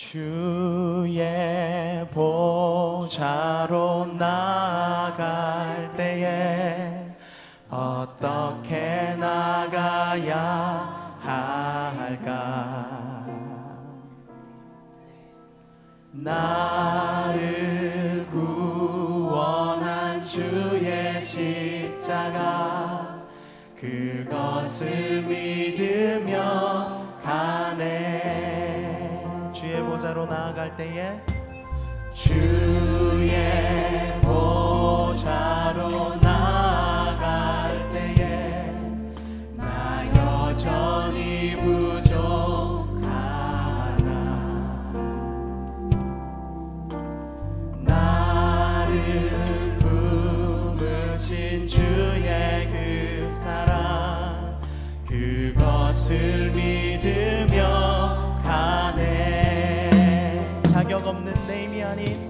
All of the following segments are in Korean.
주의 보좌로 나갈 때에 어떻게 나가야 할까? 나 주의 보좌로 나아갈 때에 주의 보좌로 나 done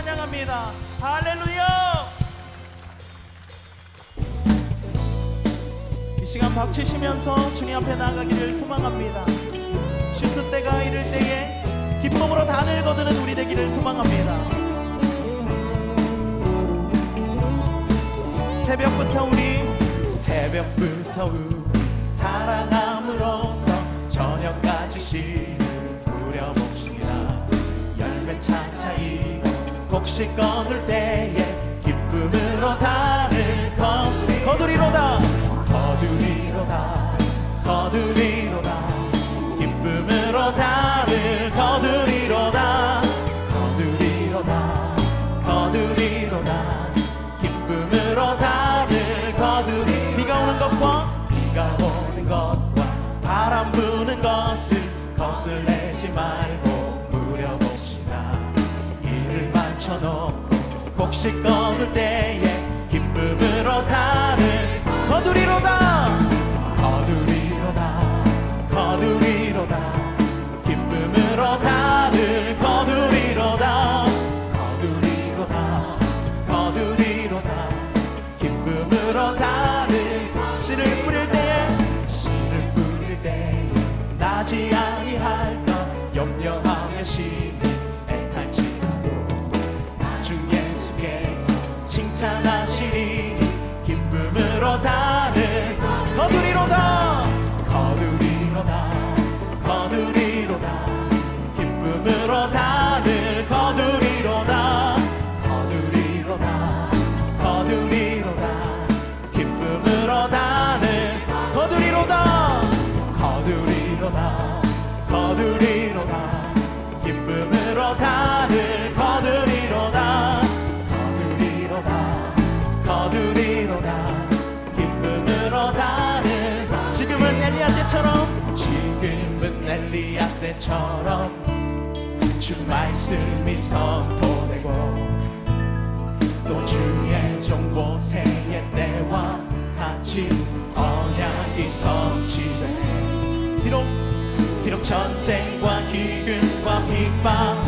찬양합니다. 할렐루야! 이 시간 박치시면서 주님 앞에 나가기를 소망합니다. 쉴수 때가 이를 때에 기쁨으로 단을 거두는 우리 되기를 소망합니다. 새벽부터 우리 새벽부터 우 사랑함으로써 저녁까지 시 부려봅시다 열매 차차이 곡식 거둘 때에 기쁨으로 다 단을 거두리로다. 거두리로다. 거두리. 없이 거둘 때에 기쁨으로 다 새처럼 주 말씀이 선포되고 또 주의 종고생의 때와 같이 언약이 성취되 비록 비록 전쟁과 기근과 핍박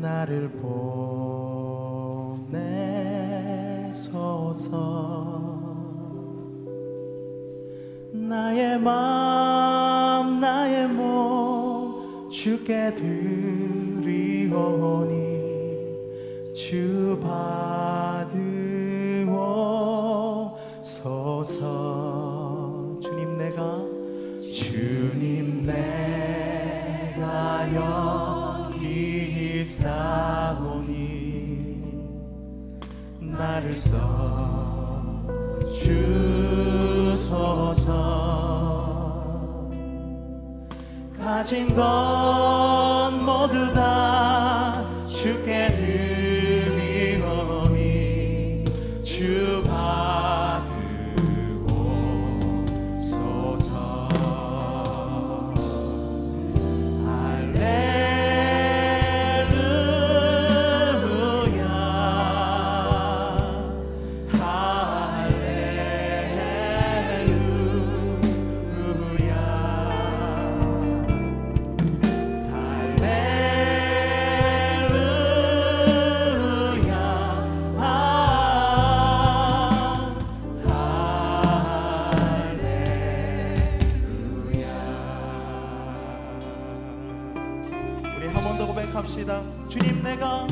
나를 보내소서. 나의 마음 나의 몸 주께 드리오니 주 받으옵소서. 주님 내가 주님 내가 여 기 있사오니 나를 써 주소서. 가진 것 모두 다 우리 한 번 더 고백합시다. 주님 내가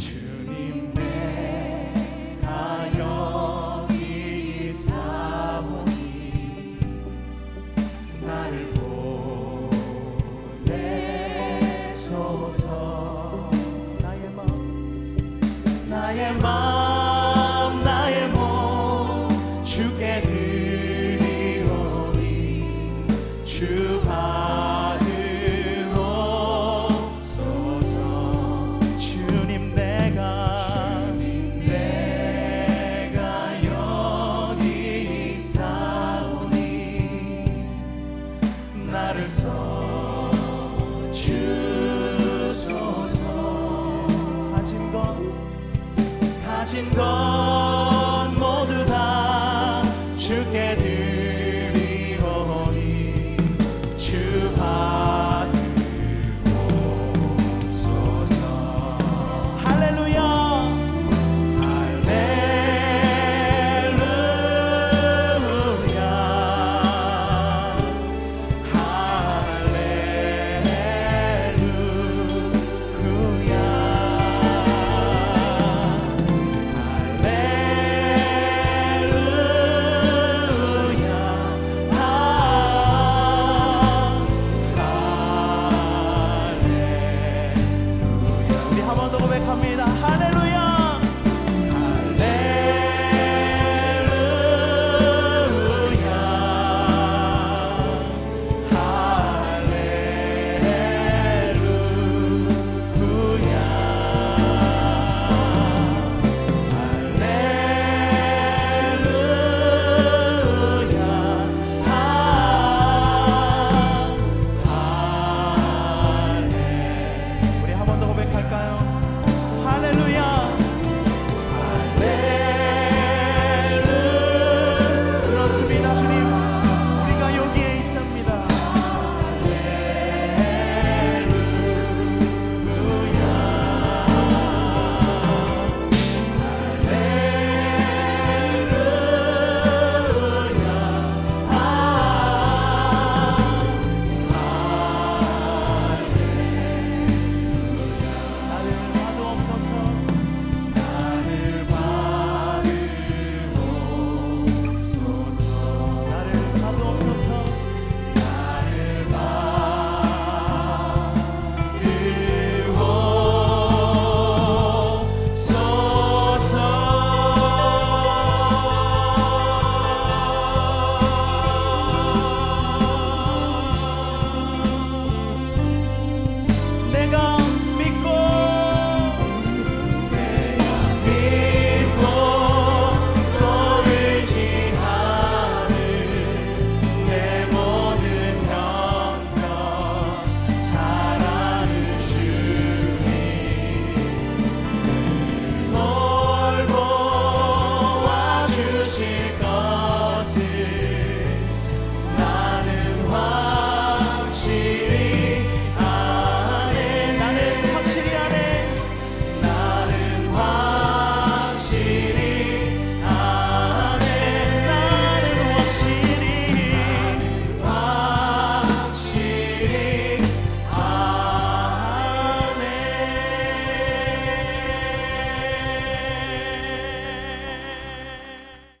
주님 내가 여기 있사오니 나를 보내소서 나의 마음 나의 마음 나의 몸 주께 드리오니 주받